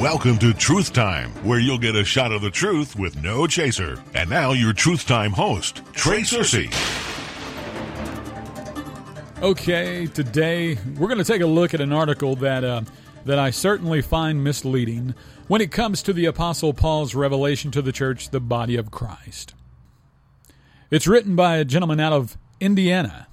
Welcome to Truth Time, where you'll get a shot of the truth with no chaser. And now, your Truth Time host, Trey Searcy. Okay, today we're going to take a look at an article that uh, that I certainly find misleading when it comes to the Apostle Paul's revelation to the church, the body of Christ. It's written by a gentleman out of Indiana.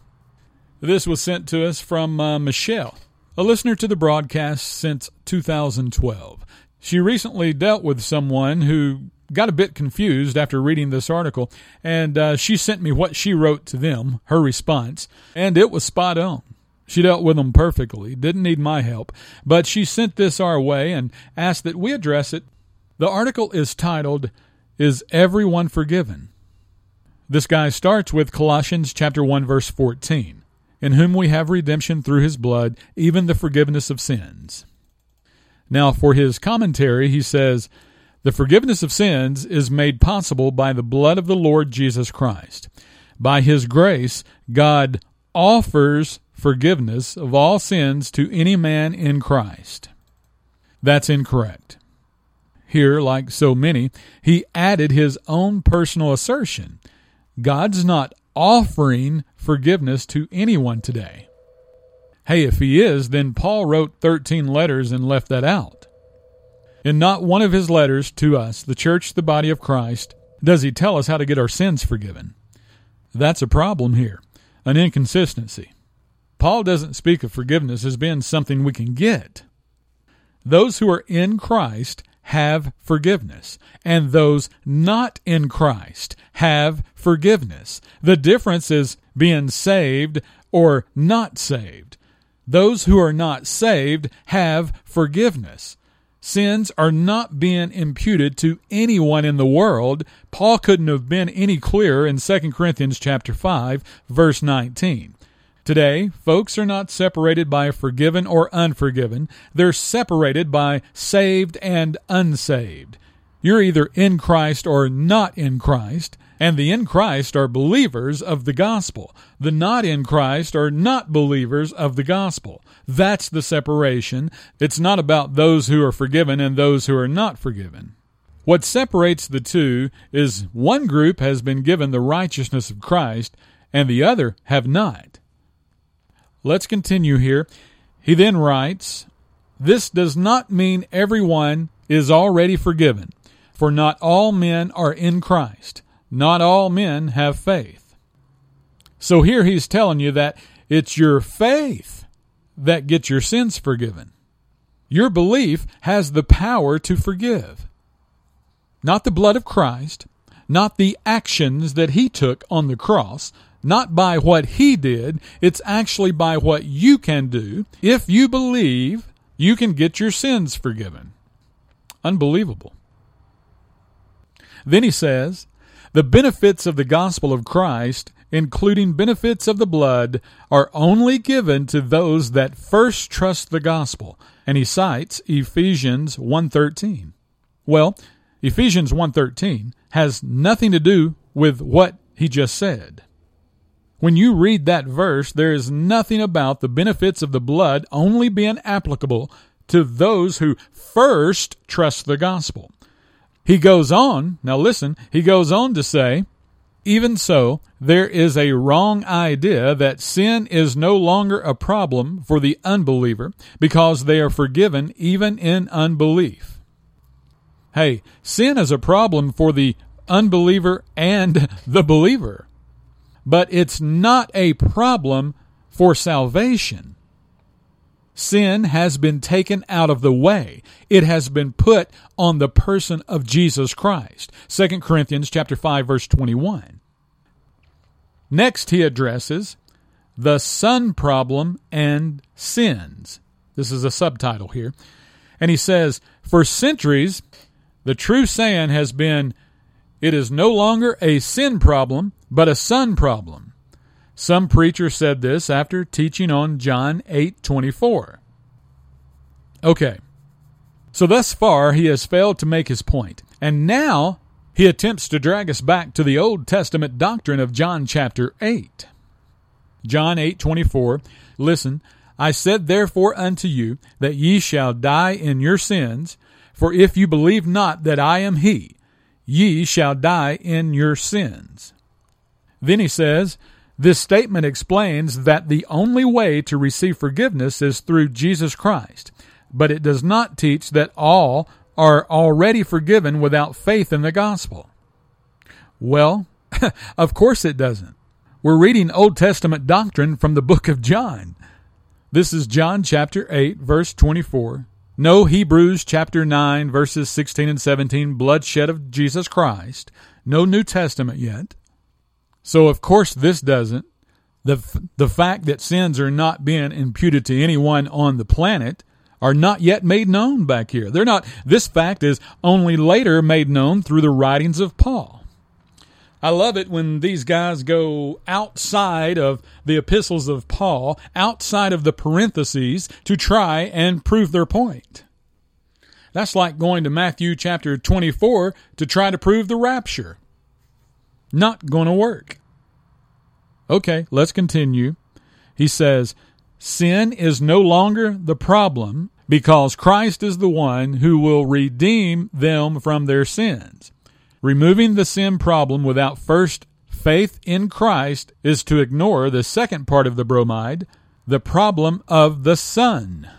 This was sent to us from uh, Michelle, a listener to the broadcast since 2012. She recently dealt with someone who got a bit confused after reading this article, and uh, she sent me what she wrote to them, her response, and it was spot on. She dealt with them perfectly, didn't need my help, but she sent this our way and asked that we address it. The article is titled, Is Everyone Forgiven? This guy starts with Colossians chapter 1 verse 14, in whom we have redemption through his blood, even the forgiveness of sins. Now, for his commentary, he says, The forgiveness of sins is made possible by the blood of the Lord Jesus Christ. By his grace, God offers forgiveness of all sins to any man in Christ. That's incorrect. Here, like so many, he added his own personal assertion. God's not offering forgiveness to anyone today. Hey, if he is, then Paul wrote 13 letters and left that out. In not one of his letters to us, the church, the body of Christ, does he tell us how to get our sins forgiven. That's a problem here, an inconsistency. Paul doesn't speak of forgiveness as being something we can get. Those who are in Christ have forgiveness, and those not in Christ have forgiveness. The difference is being saved or not saved. Those who are not saved have forgiveness. Sins are not being imputed to anyone in the world. Paul couldn't have been any clearer in 2 Corinthians chapter 5 verse 19. Today, folks are not separated by forgiven or unforgiven. They're separated by saved and unsaved. You're either in Christ or not in Christ and the in Christ are believers of the gospel. The not in Christ are not believers of the gospel. That's the separation. It's not about those who are forgiven and those who are not forgiven. What separates the two is one group has been given the righteousness of Christ and the other have not. Let's continue here. He then writes, This does not mean everyone is already forgiven, for not all men are in Christ. Not all men have faith. So here he's telling you that it's your faith that gets your sins forgiven. Your belief has the power to forgive. Not the blood of Christ, not the actions that he took on the cross, not by what he did, it's actually by what you can do. If you believe, you can get your sins forgiven. Unbelievable. Then he says, the benefits of the gospel of Christ, including benefits of the blood, are only given to those that first trust the gospel. And he cites Ephesians 1:13. Well, Ephesians 1:13 has nothing to do with what he just said. When you read that verse, there is nothing about the benefits of the blood only being applicable to those who first trust the gospel. He goes on, now listen, he goes on to say, even so, there is a wrong idea that sin is no longer a problem for the unbeliever because they are forgiven even in unbelief. Hey, sin is a problem for the unbeliever and the believer, but it's not a problem for salvation sin has been taken out of the way. It has been put on the person of Jesus Christ. 2 Corinthians chapter 5 verse 21. Next he addresses the son problem and sins. This is a subtitle here. And he says, for centuries, the true saying has been, it is no longer a sin problem, but a son problem. Some preacher said this after teaching on John 8:24. Okay. So thus far he has failed to make his point. And now he attempts to drag us back to the Old Testament doctrine of John chapter 8. John 8:24 Listen, I said therefore unto you that ye shall die in your sins, For if you believe not that I am he, ye shall die in your sins. Then he says, this statement explains that the only way to receive forgiveness is through Jesus Christ, but it does not teach that all are already forgiven without faith in the gospel. Well, of course it doesn't. We're reading Old Testament doctrine from the book of John. This is John chapter 8, verse 24. No Hebrews chapter 9, verses 16 and 17, bloodshed of Jesus Christ. No New Testament yet. So, of course, this doesn't. The, the fact that sins are not being imputed to anyone on the planet are not yet made known back here. They're not, this fact is only later made known through the writings of Paul. I love it when these guys go outside of the epistles of Paul, outside of the parentheses, to try and prove their point. That's like going to Matthew chapter 24 to try to prove the rapture. Not going to work. Okay, let's continue. He says, Sin is no longer the problem because Christ is the one who will redeem them from their sins. Removing the sin problem without first faith in Christ is to ignore the second part of the bromide, the problem of the Son.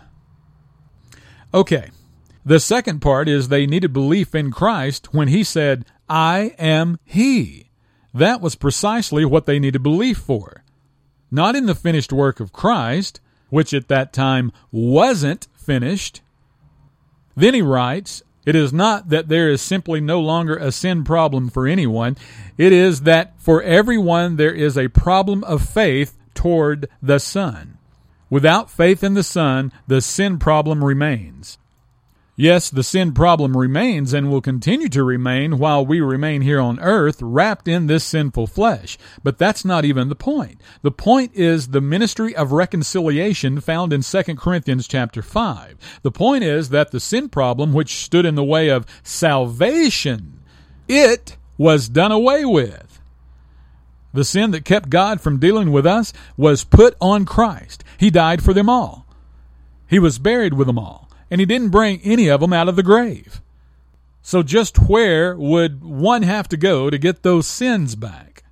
Okay, the second part is they needed belief in Christ when he said, I am He. That was precisely what they needed belief for. Not in the finished work of Christ, which at that time wasn't finished. Then he writes, It is not that there is simply no longer a sin problem for anyone, it is that for everyone there is a problem of faith toward the Son. Without faith in the Son, the sin problem remains. Yes, the sin problem remains and will continue to remain while we remain here on earth wrapped in this sinful flesh. But that's not even the point. The point is the ministry of reconciliation found in 2 Corinthians chapter 5. The point is that the sin problem which stood in the way of salvation, it was done away with. The sin that kept God from dealing with us was put on Christ. He died for them all. He was buried with them all and he didn't bring any of them out of the grave. So, just where would one have to go to get those sins back?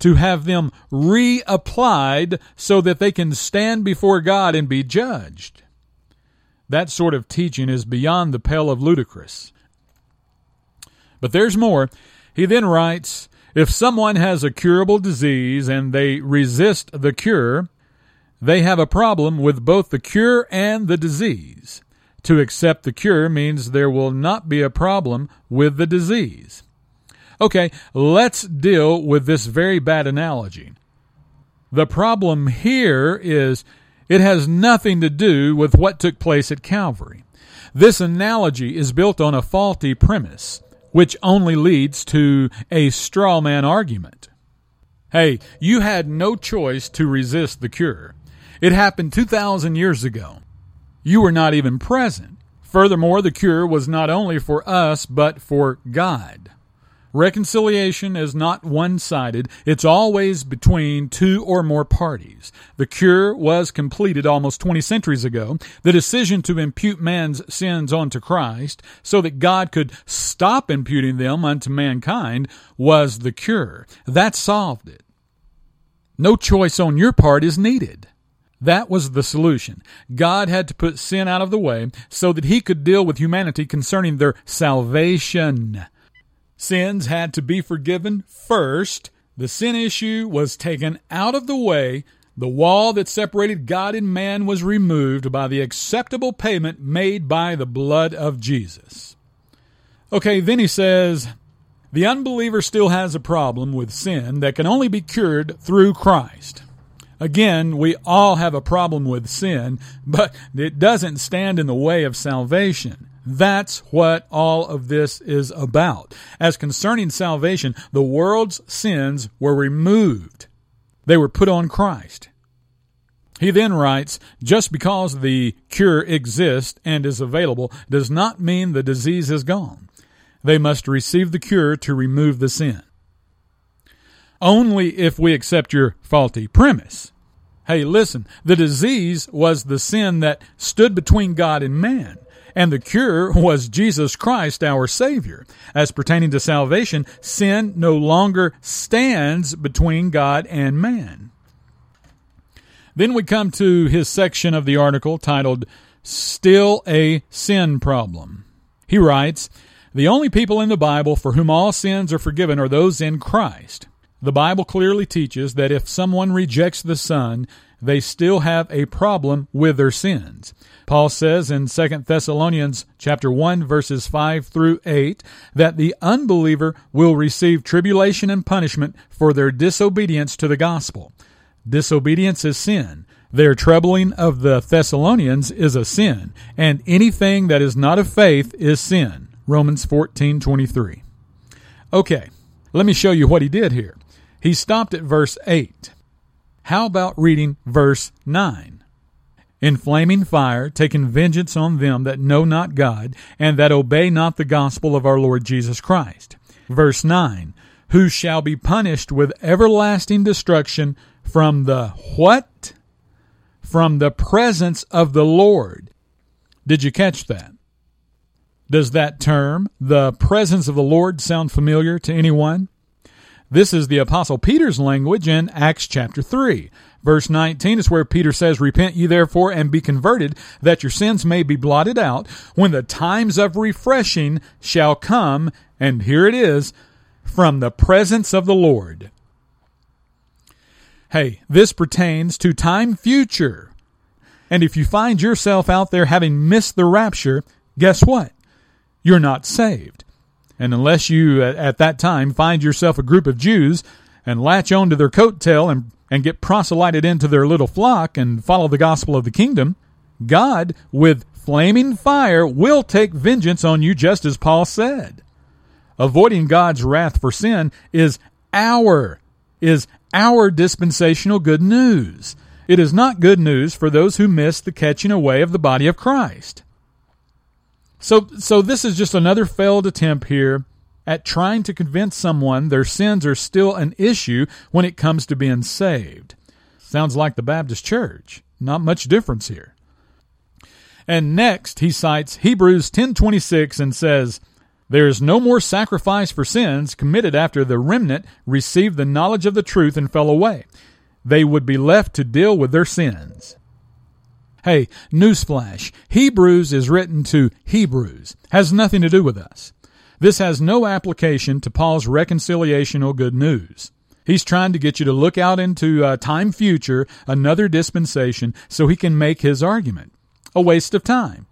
To have them reapplied so that they can stand before God and be judged? That sort of teaching is beyond the pale of ludicrous. But there's more. He then writes If someone has a curable disease and they resist the cure, they have a problem with both the cure and the disease. To accept the cure means there will not be a problem with the disease. Okay, let's deal with this very bad analogy. The problem here is it has nothing to do with what took place at Calvary. This analogy is built on a faulty premise, which only leads to a straw man argument. Hey, you had no choice to resist the cure. It happened 2,000 years ago. You were not even present. Furthermore, the cure was not only for us, but for God. Reconciliation is not one sided, it's always between two or more parties. The cure was completed almost 20 centuries ago. The decision to impute man's sins onto Christ so that God could stop imputing them unto mankind was the cure. That solved it. No choice on your part is needed. That was the solution. God had to put sin out of the way so that he could deal with humanity concerning their salvation. Sins had to be forgiven first. The sin issue was taken out of the way. The wall that separated God and man was removed by the acceptable payment made by the blood of Jesus. Okay, then he says, the unbeliever still has a problem with sin that can only be cured through Christ. Again, we all have a problem with sin, but it doesn't stand in the way of salvation. That's what all of this is about. As concerning salvation, the world's sins were removed. They were put on Christ. He then writes, just because the cure exists and is available does not mean the disease is gone. They must receive the cure to remove the sin only if we accept your faulty premise. Hey, listen, the disease was the sin that stood between God and man. and the cure was Jesus Christ, our Savior. As pertaining to salvation, sin no longer stands between God and man. Then we come to his section of the article titled, Still a Sin Problem. He writes, The only people in the Bible for whom all sins are forgiven are those in Christ. The Bible clearly teaches that if someone rejects the Son, they still have a problem with their sins. Paul says in 2 Thessalonians chapter 1 verses 5 through 8 that the unbeliever will receive tribulation and punishment for their disobedience to the gospel. Disobedience is sin. Their troubling of the Thessalonians is a sin, and anything that is not of faith is sin. Romans 14:23. Okay, let me show you what he did here. He stopped at verse 8. How about reading verse 9? In flaming fire, taking vengeance on them that know not God, and that obey not the gospel of our Lord Jesus Christ. Verse 9, who shall be punished with everlasting destruction from the what? From the presence of the Lord. Did you catch that? Does that term, the presence of the Lord, sound familiar to anyone? This is the Apostle Peter's language in Acts chapter 3. Verse 19 is where Peter says, Repent ye therefore and be converted, that your sins may be blotted out, when the times of refreshing shall come, and here it is, from the presence of the Lord. Hey, this pertains to time future. And if you find yourself out there having missed the rapture, guess what? You're not saved. And unless you at that time find yourself a group of Jews and latch on to their coattail and, and get proselyted into their little flock and follow the gospel of the kingdom, God, with flaming fire, will take vengeance on you just as Paul said. Avoiding God's wrath for sin is our is our dispensational good news. It is not good news for those who miss the catching away of the body of Christ. So, so this is just another failed attempt here at trying to convince someone their sins are still an issue when it comes to being saved. Sounds like the Baptist Church. Not much difference here. And next, he cites Hebrews 10:26 and says, there is no more sacrifice for sins committed after the remnant received the knowledge of the truth and fell away. They would be left to deal with their sins. Hey, newsflash. Hebrews is written to Hebrews. Has nothing to do with us. This has no application to Paul's reconciliational good news. He's trying to get you to look out into a time future, another dispensation, so he can make his argument. A waste of time.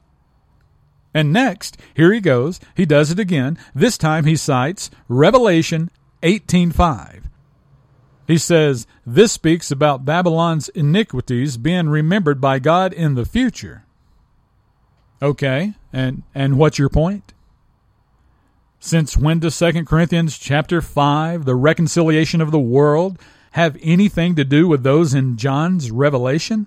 And next, here he goes. He does it again. This time he cites Revelation 18:5. He says, "This speaks about Babylon's iniquities being remembered by God in the future." Okay, and and what's your point? Since when does 2 Corinthians chapter 5, the reconciliation of the world, have anything to do with those in John's revelation?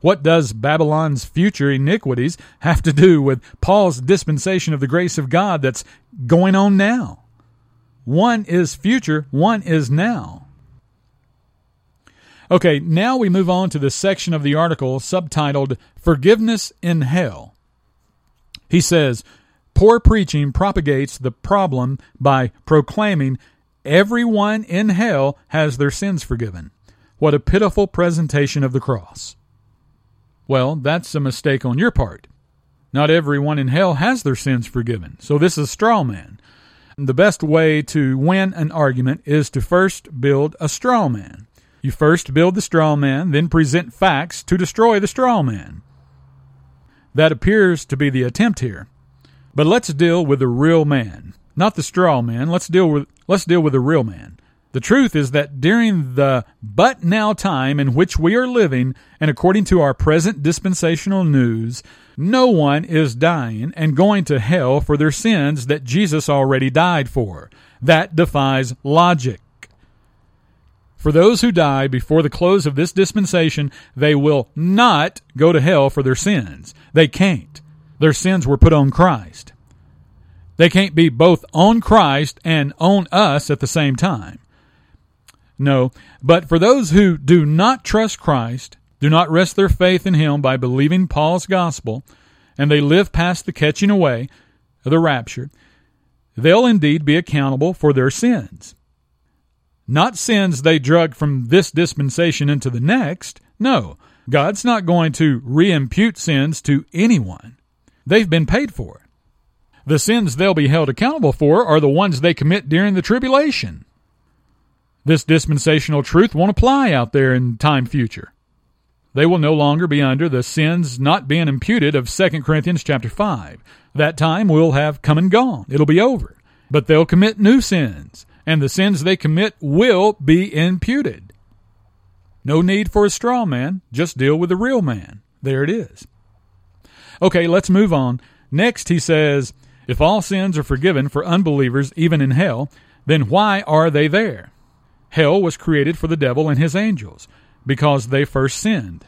What does Babylon's future iniquities have to do with Paul's dispensation of the grace of God that's going on now? One is future, one is now. Okay, now we move on to the section of the article subtitled Forgiveness in Hell. He says, Poor preaching propagates the problem by proclaiming everyone in hell has their sins forgiven. What a pitiful presentation of the cross. Well, that's a mistake on your part. Not everyone in hell has their sins forgiven, so this is straw man. The best way to win an argument is to first build a straw man. You first build the straw man, then present facts to destroy the straw man. That appears to be the attempt here. But let's deal with the real man, not the straw man. Let's deal with let's deal with the real man. The truth is that during the but now time in which we are living, and according to our present dispensational news, no one is dying and going to hell for their sins that Jesus already died for. That defies logic. For those who die before the close of this dispensation, they will not go to hell for their sins. They can't. Their sins were put on Christ. They can't be both on Christ and on us at the same time. No, but for those who do not trust Christ, do not rest their faith in Him by believing Paul's gospel, and they live past the catching away of the rapture, they'll indeed be accountable for their sins. Not sins they drug from this dispensation into the next. No, God's not going to reimpute sins to anyone. They've been paid for. The sins they'll be held accountable for are the ones they commit during the tribulation. This dispensational truth won't apply out there in time future. They will no longer be under the sins not being imputed of 2 Corinthians chapter 5. That time will have come and gone. It'll be over. But they'll commit new sins, and the sins they commit will be imputed. No need for a straw man, just deal with the real man. There it is. Okay, let's move on. Next, he says, If all sins are forgiven for unbelievers, even in hell, then why are they there? Hell was created for the devil and his angels because they first sinned.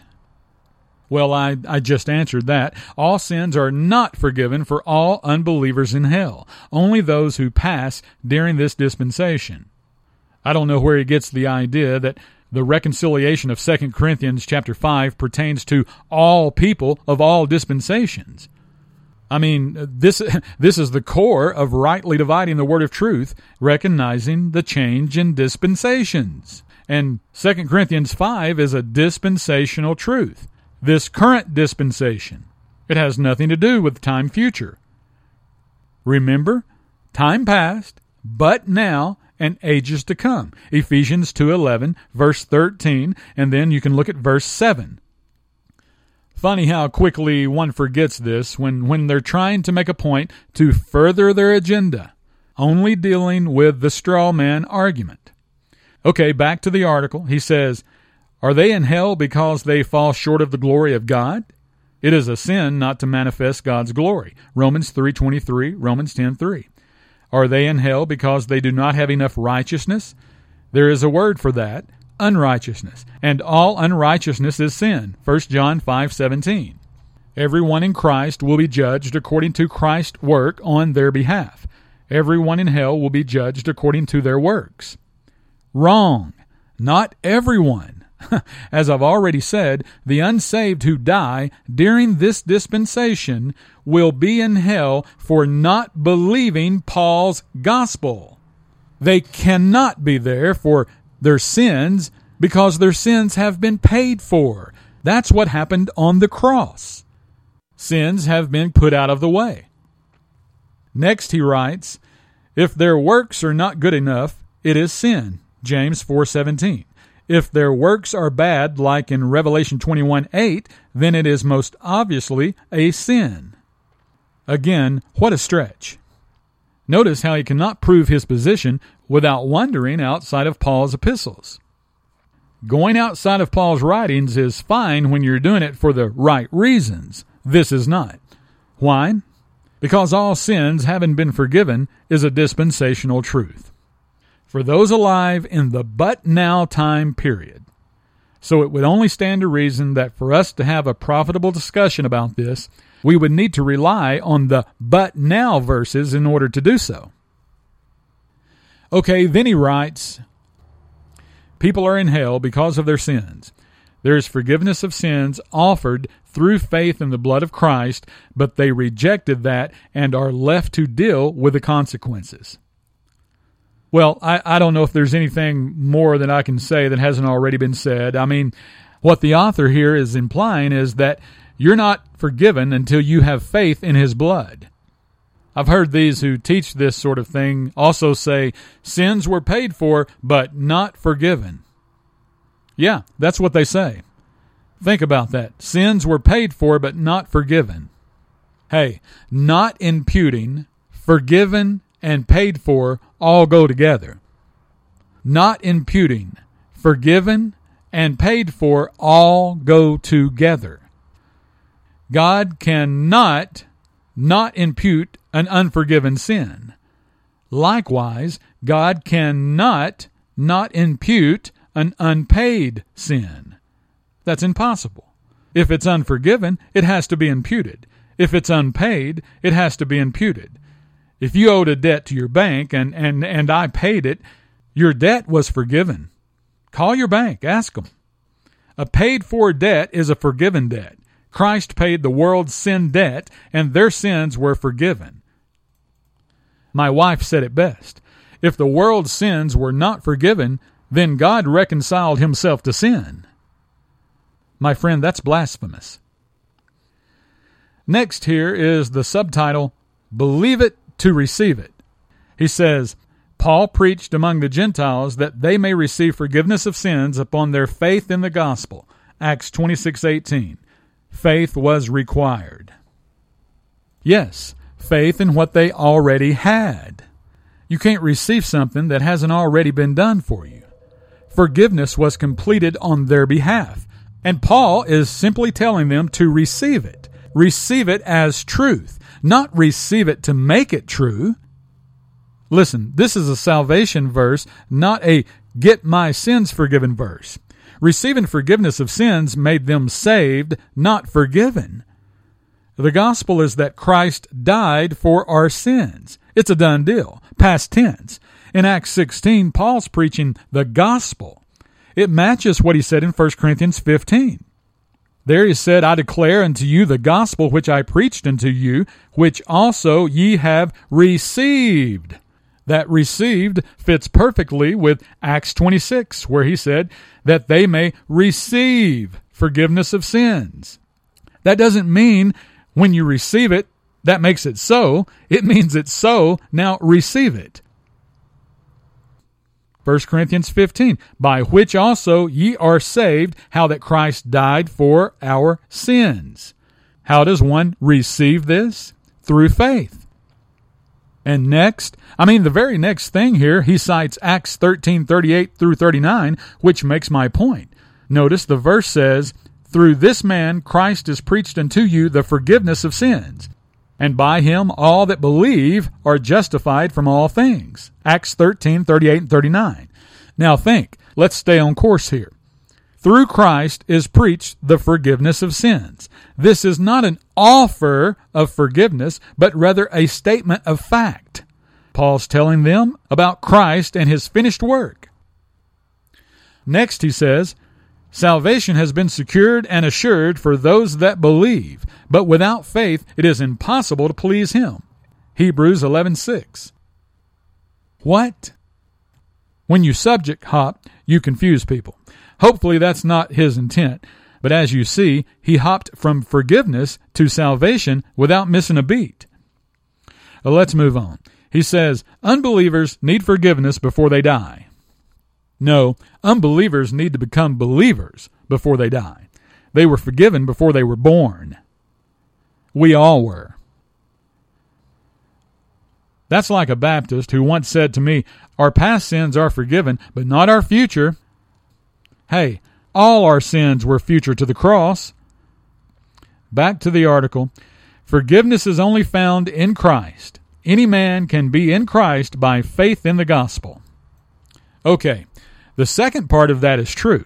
Well, I, I just answered that. All sins are not forgiven for all unbelievers in hell, only those who pass during this dispensation. I don't know where he gets the idea that the reconciliation of 2 Corinthians chapter 5 pertains to all people of all dispensations. I mean, this this is the core of rightly dividing the word of truth, recognizing the change in dispensations. And 2 Corinthians 5 is a dispensational truth. This current dispensation. It has nothing to do with time future. Remember, time past, but now and ages to come. Ephesians 2:11, verse 13, and then you can look at verse 7. Funny how quickly one forgets this when, when they're trying to make a point to further their agenda, only dealing with the straw man argument. Okay, back to the article. He says, Are they in hell because they fall short of the glory of God? It is a sin not to manifest God's glory. Romans 3:23, Romans 10:3. Are they in hell because they do not have enough righteousness? There is a word for that, unrighteousness, and all unrighteousness is sin. 1 John 5:17. Everyone in Christ will be judged according to Christ's work on their behalf. Everyone in hell will be judged according to their works. Wrong. Not everyone. As I've already said, the unsaved who die during this dispensation will be in hell for not believing Paul's gospel. They cannot be there for their sins because their sins have been paid for. That's what happened on the cross. Sins have been put out of the way. Next, he writes, If their works are not good enough, it is sin. James 4:17. If their works are bad like in Revelation 21:8, then it is most obviously a sin. Again, what a stretch. Notice how he cannot prove his position without wandering outside of Paul's epistles. Going outside of Paul's writings is fine when you're doing it for the right reasons. This is not. Why? Because all sins having been forgiven is a dispensational truth for those alive in the but now time period. So it would only stand to reason that for us to have a profitable discussion about this, we would need to rely on the but now verses in order to do so. Okay, then he writes People are in hell because of their sins. There is forgiveness of sins offered through faith in the blood of Christ, but they rejected that and are left to deal with the consequences. Well, I, I don't know if there's anything more that I can say that hasn't already been said. I mean, what the author here is implying is that you're not forgiven until you have faith in his blood. I've heard these who teach this sort of thing also say sins were paid for, but not forgiven. Yeah, that's what they say. Think about that. Sins were paid for, but not forgiven. Hey, not imputing, forgiven, and paid for all go together. Not imputing, forgiven, and paid for all go together. God cannot not impute an unforgiven sin. Likewise, God cannot not impute an unpaid sin. That's impossible. If it's unforgiven, it has to be imputed. If it's unpaid, it has to be imputed. If you owed a debt to your bank and, and, and I paid it, your debt was forgiven. Call your bank, ask them. A paid for debt is a forgiven debt. Christ paid the world's sin debt, and their sins were forgiven. My wife said it best. If the world's sins were not forgiven, then God reconciled himself to sin. My friend, that's blasphemous. Next, here is the subtitle Believe It to Receive It. He says, Paul preached among the Gentiles that they may receive forgiveness of sins upon their faith in the gospel. Acts 26:18. Faith was required. Yes, faith in what they already had. You can't receive something that hasn't already been done for you. Forgiveness was completed on their behalf, and Paul is simply telling them to receive it. Receive it as truth, not receive it to make it true. Listen, this is a salvation verse, not a get my sins forgiven verse. Receiving forgiveness of sins made them saved, not forgiven. The gospel is that Christ died for our sins. It's a done deal, past tense. In Acts 16, Paul's preaching the gospel. It matches what he said in 1 Corinthians 15. There he said, I declare unto you the gospel which I preached unto you, which also ye have received that received fits perfectly with Acts 26, where he said that they may receive forgiveness of sins. That doesn't mean when you receive it, that makes it so. It means it's so, now receive it. 1 Corinthians 15, by which also ye are saved, how that Christ died for our sins. How does one receive this? Through faith. And next, I mean, the very next thing here, he cites Acts 13 38 through 39, which makes my point. Notice the verse says, Through this man Christ is preached unto you the forgiveness of sins, and by him all that believe are justified from all things. Acts 13 38 and 39. Now think, let's stay on course here. Through Christ is preached the forgiveness of sins. This is not an offer of forgiveness, but rather a statement of fact. Paul's telling them about Christ and his finished work. Next, he says, Salvation has been secured and assured for those that believe, but without faith it is impossible to please him. Hebrews 11:6. What? When you subject hop, you confuse people. Hopefully, that's not his intent. But as you see, he hopped from forgiveness to salvation without missing a beat. Let's move on. He says, unbelievers need forgiveness before they die. No, unbelievers need to become believers before they die. They were forgiven before they were born. We all were. That's like a Baptist who once said to me, Our past sins are forgiven, but not our future. Hey, all our sins were future to the cross. Back to the article. Forgiveness is only found in Christ. Any man can be in Christ by faith in the gospel. Okay, the second part of that is true.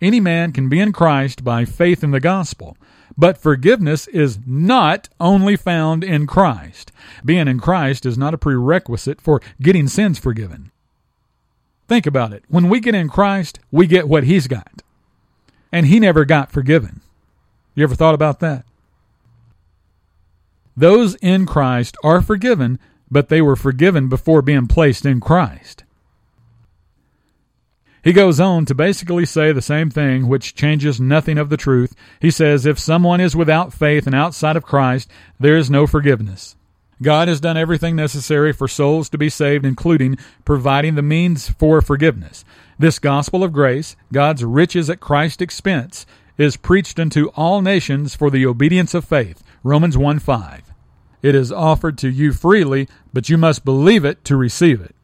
Any man can be in Christ by faith in the gospel. But forgiveness is not only found in Christ. Being in Christ is not a prerequisite for getting sins forgiven. Think about it. When we get in Christ, we get what He's got. And He never got forgiven. You ever thought about that? Those in Christ are forgiven, but they were forgiven before being placed in Christ. He goes on to basically say the same thing, which changes nothing of the truth. He says, If someone is without faith and outside of Christ, there is no forgiveness. God has done everything necessary for souls to be saved, including providing the means for forgiveness. This gospel of grace, God's riches at Christ's expense, is preached unto all nations for the obedience of faith. Romans 1 5. It is offered to you freely, but you must believe it to receive it.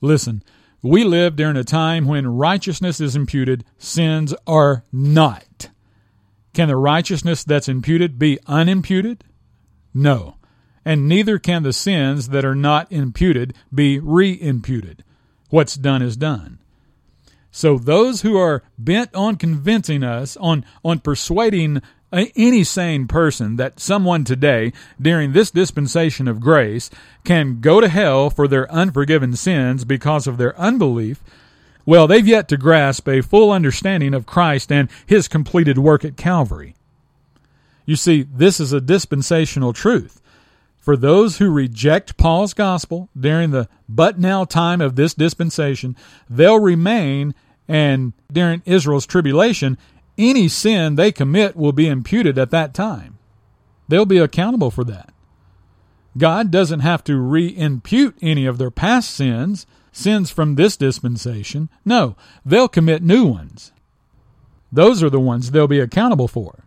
Listen, we live during a time when righteousness is imputed, sins are not. Can the righteousness that's imputed be unimputed? No and neither can the sins that are not imputed be re-imputed. What's done is done. So those who are bent on convincing us, on, on persuading any sane person that someone today, during this dispensation of grace, can go to hell for their unforgiven sins because of their unbelief, well, they've yet to grasp a full understanding of Christ and his completed work at Calvary. You see, this is a dispensational truth. For those who reject Paul's gospel during the but now time of this dispensation, they'll remain, and during Israel's tribulation, any sin they commit will be imputed at that time. They'll be accountable for that. God doesn't have to re impute any of their past sins, sins from this dispensation. No, they'll commit new ones. Those are the ones they'll be accountable for.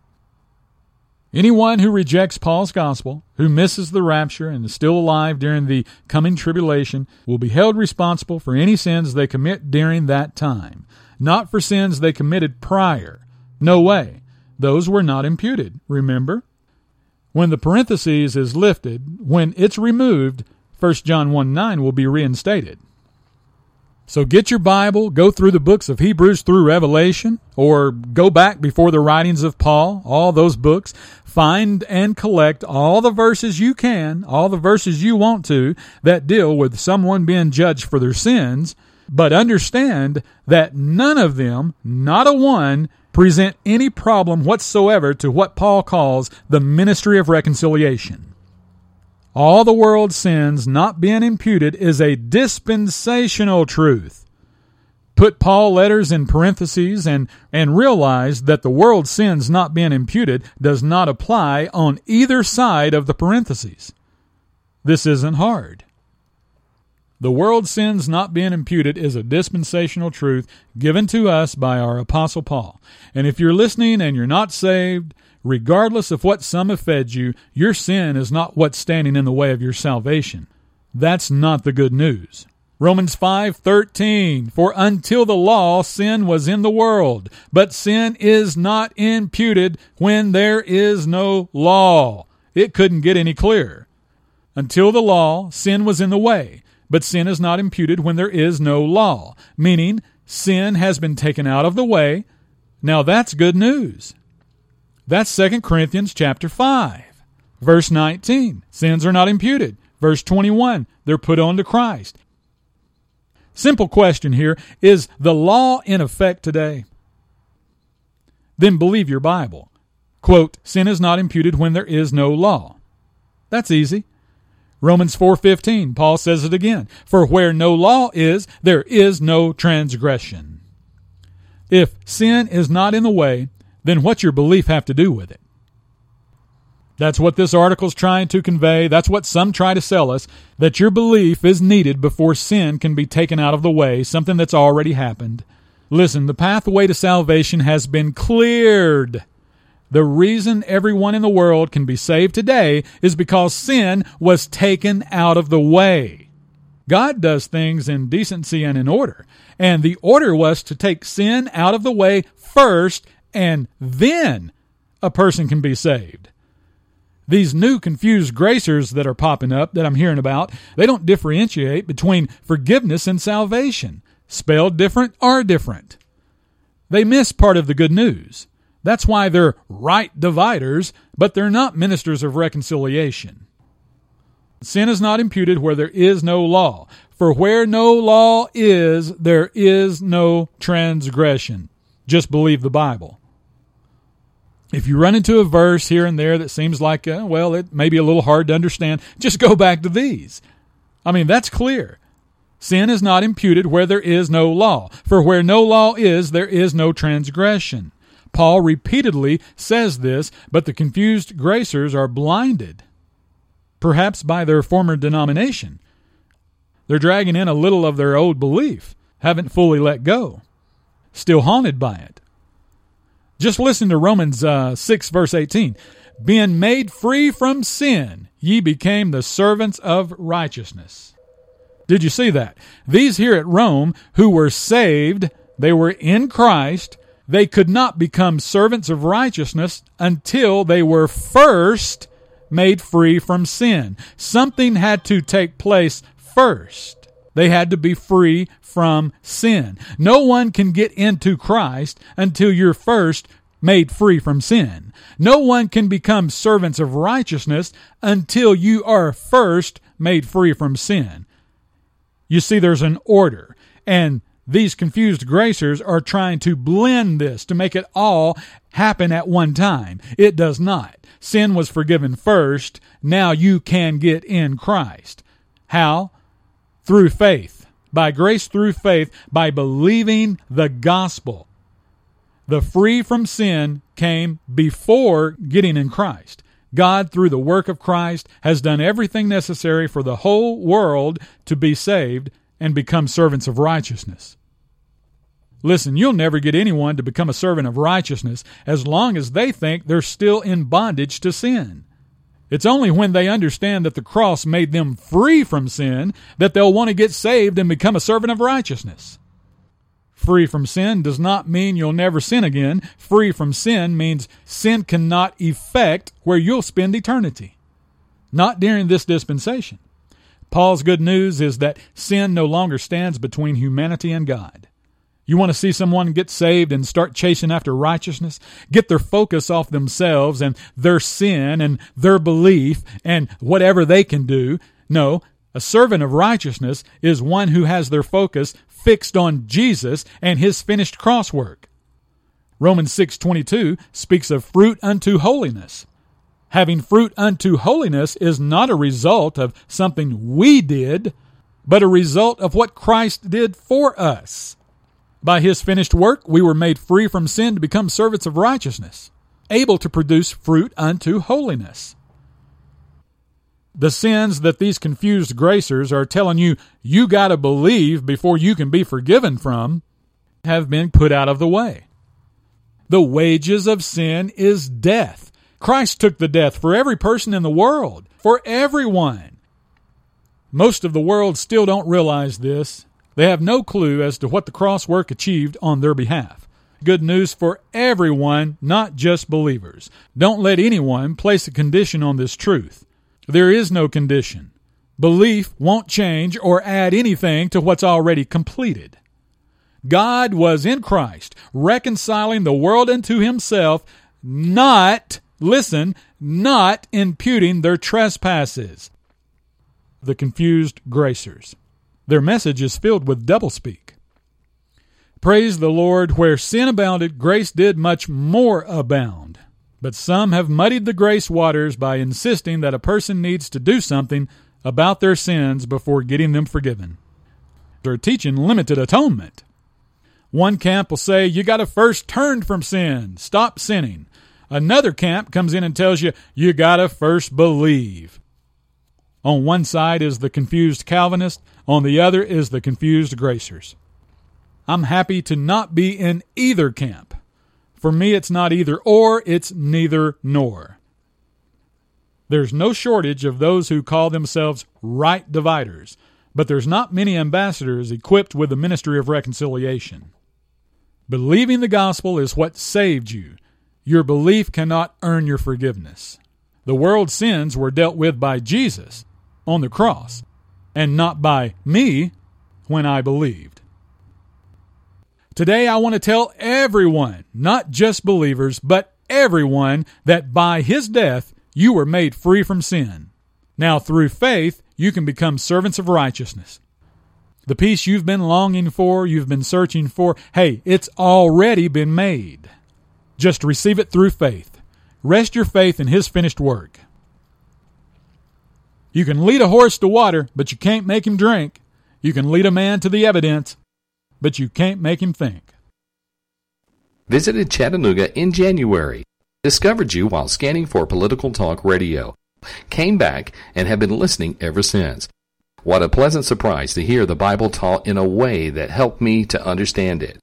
Anyone who rejects Paul's gospel, who misses the rapture and is still alive during the coming tribulation, will be held responsible for any sins they commit during that time, not for sins they committed prior. No way. Those were not imputed, remember? When the parenthesis is lifted, when it's removed, 1 John 1 9 will be reinstated. So get your Bible, go through the books of Hebrews through Revelation, or go back before the writings of Paul, all those books. Find and collect all the verses you can, all the verses you want to, that deal with someone being judged for their sins, but understand that none of them, not a one, present any problem whatsoever to what Paul calls the ministry of reconciliation. All the world's sins not being imputed is a dispensational truth. Put Paul letters in parentheses and, and realize that the world's sins not being imputed does not apply on either side of the parentheses. This isn't hard. The world's sins not being imputed is a dispensational truth given to us by our Apostle Paul. And if you're listening and you're not saved, regardless of what some have fed you, your sin is not what's standing in the way of your salvation. That's not the good news. Romans 5:13 For until the law sin was in the world but sin is not imputed when there is no law. It couldn't get any clearer. Until the law sin was in the way but sin is not imputed when there is no law, meaning sin has been taken out of the way. Now that's good news. That's 2 Corinthians chapter 5. Verse 19, sins are not imputed. Verse 21, they're put on to Christ. Simple question here is the law in effect today? Then believe your Bible. Quote, sin is not imputed when there is no law. That's easy. Romans 4:15, Paul says it again, for where no law is, there is no transgression. If sin is not in the way, then what's your belief have to do with it? That's what this article's trying to convey. That's what some try to sell us that your belief is needed before sin can be taken out of the way, something that's already happened. Listen, the pathway to salvation has been cleared. The reason everyone in the world can be saved today is because sin was taken out of the way. God does things in decency and in order. And the order was to take sin out of the way first, and then a person can be saved. These new confused gracers that are popping up that I'm hearing about, they don't differentiate between forgiveness and salvation. Spelled different are different. They miss part of the good news. That's why they're right dividers, but they're not ministers of reconciliation. Sin is not imputed where there is no law. For where no law is, there is no transgression. Just believe the Bible. If you run into a verse here and there that seems like, uh, well, it may be a little hard to understand, just go back to these. I mean, that's clear. Sin is not imputed where there is no law. For where no law is, there is no transgression. Paul repeatedly says this, but the confused gracers are blinded, perhaps by their former denomination. They're dragging in a little of their old belief, haven't fully let go, still haunted by it. Just listen to Romans uh, 6, verse 18. Being made free from sin, ye became the servants of righteousness. Did you see that? These here at Rome who were saved, they were in Christ, they could not become servants of righteousness until they were first made free from sin. Something had to take place first. They had to be free from sin. No one can get into Christ until you're first made free from sin. No one can become servants of righteousness until you are first made free from sin. You see, there's an order, and these confused gracers are trying to blend this to make it all happen at one time. It does not. Sin was forgiven first. Now you can get in Christ. How? Through faith. By grace through faith, by believing the gospel. The free from sin came before getting in Christ. God, through the work of Christ, has done everything necessary for the whole world to be saved and become servants of righteousness. Listen, you'll never get anyone to become a servant of righteousness as long as they think they're still in bondage to sin. It's only when they understand that the cross made them free from sin that they'll want to get saved and become a servant of righteousness. Free from sin does not mean you'll never sin again. Free from sin means sin cannot effect where you'll spend eternity. Not during this dispensation. Paul's good news is that sin no longer stands between humanity and God. You want to see someone get saved and start chasing after righteousness? Get their focus off themselves and their sin and their belief and whatever they can do. No, a servant of righteousness is one who has their focus fixed on Jesus and his finished cross work. Romans 6:22 speaks of fruit unto holiness. Having fruit unto holiness is not a result of something we did, but a result of what Christ did for us. By his finished work, we were made free from sin to become servants of righteousness, able to produce fruit unto holiness. The sins that these confused gracers are telling you you got to believe before you can be forgiven from have been put out of the way. The wages of sin is death. Christ took the death for every person in the world, for everyone. Most of the world still don't realize this, they have no clue as to what the cross work achieved on their behalf. Good news for everyone, not just believers. Don't let anyone place a condition on this truth. There is no condition. Belief won't change or add anything to what's already completed. God was in Christ, reconciling the world unto himself, not, listen, not imputing their trespasses. The confused gracers. Their message is filled with doublespeak. Praise the Lord, where sin abounded, grace did much more abound. But some have muddied the grace waters by insisting that a person needs to do something about their sins before getting them forgiven. They're teaching limited atonement. One camp will say you got to first turn from sin, stop sinning. Another camp comes in and tells you you got to first believe. On one side is the confused Calvinist, on the other is the confused Gracers. I'm happy to not be in either camp. For me, it's not either or, it's neither nor. There's no shortage of those who call themselves right dividers, but there's not many ambassadors equipped with the ministry of reconciliation. Believing the gospel is what saved you. Your belief cannot earn your forgiveness. The world's sins were dealt with by Jesus on the cross and not by me when I believed. Today, I want to tell everyone, not just believers, but everyone, that by his death you were made free from sin. Now, through faith, you can become servants of righteousness. The peace you've been longing for, you've been searching for, hey, it's already been made. Just receive it through faith. Rest your faith in his finished work. You can lead a horse to water, but you can't make him drink. You can lead a man to the evidence, but you can't make him think. Visited Chattanooga in January. Discovered you while scanning for Political Talk Radio. Came back and have been listening ever since. What a pleasant surprise to hear the Bible taught in a way that helped me to understand it.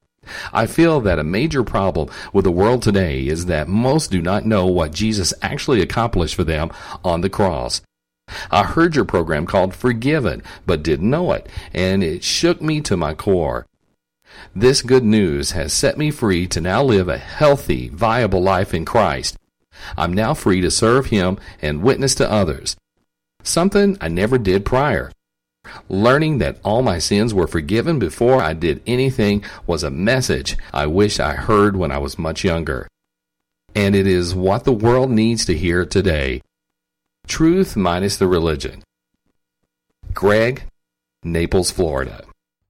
I feel that a major problem with the world today is that most do not know what Jesus actually accomplished for them on the cross. I heard your program called Forgiven, but didn't know it, and it shook me to my core. This good news has set me free to now live a healthy, viable life in Christ. I'm now free to serve Him and witness to others. Something I never did prior. Learning that all my sins were forgiven before I did anything was a message I wish I heard when I was much younger. And it is what the world needs to hear today. Truth minus the religion. Greg, Naples, Florida.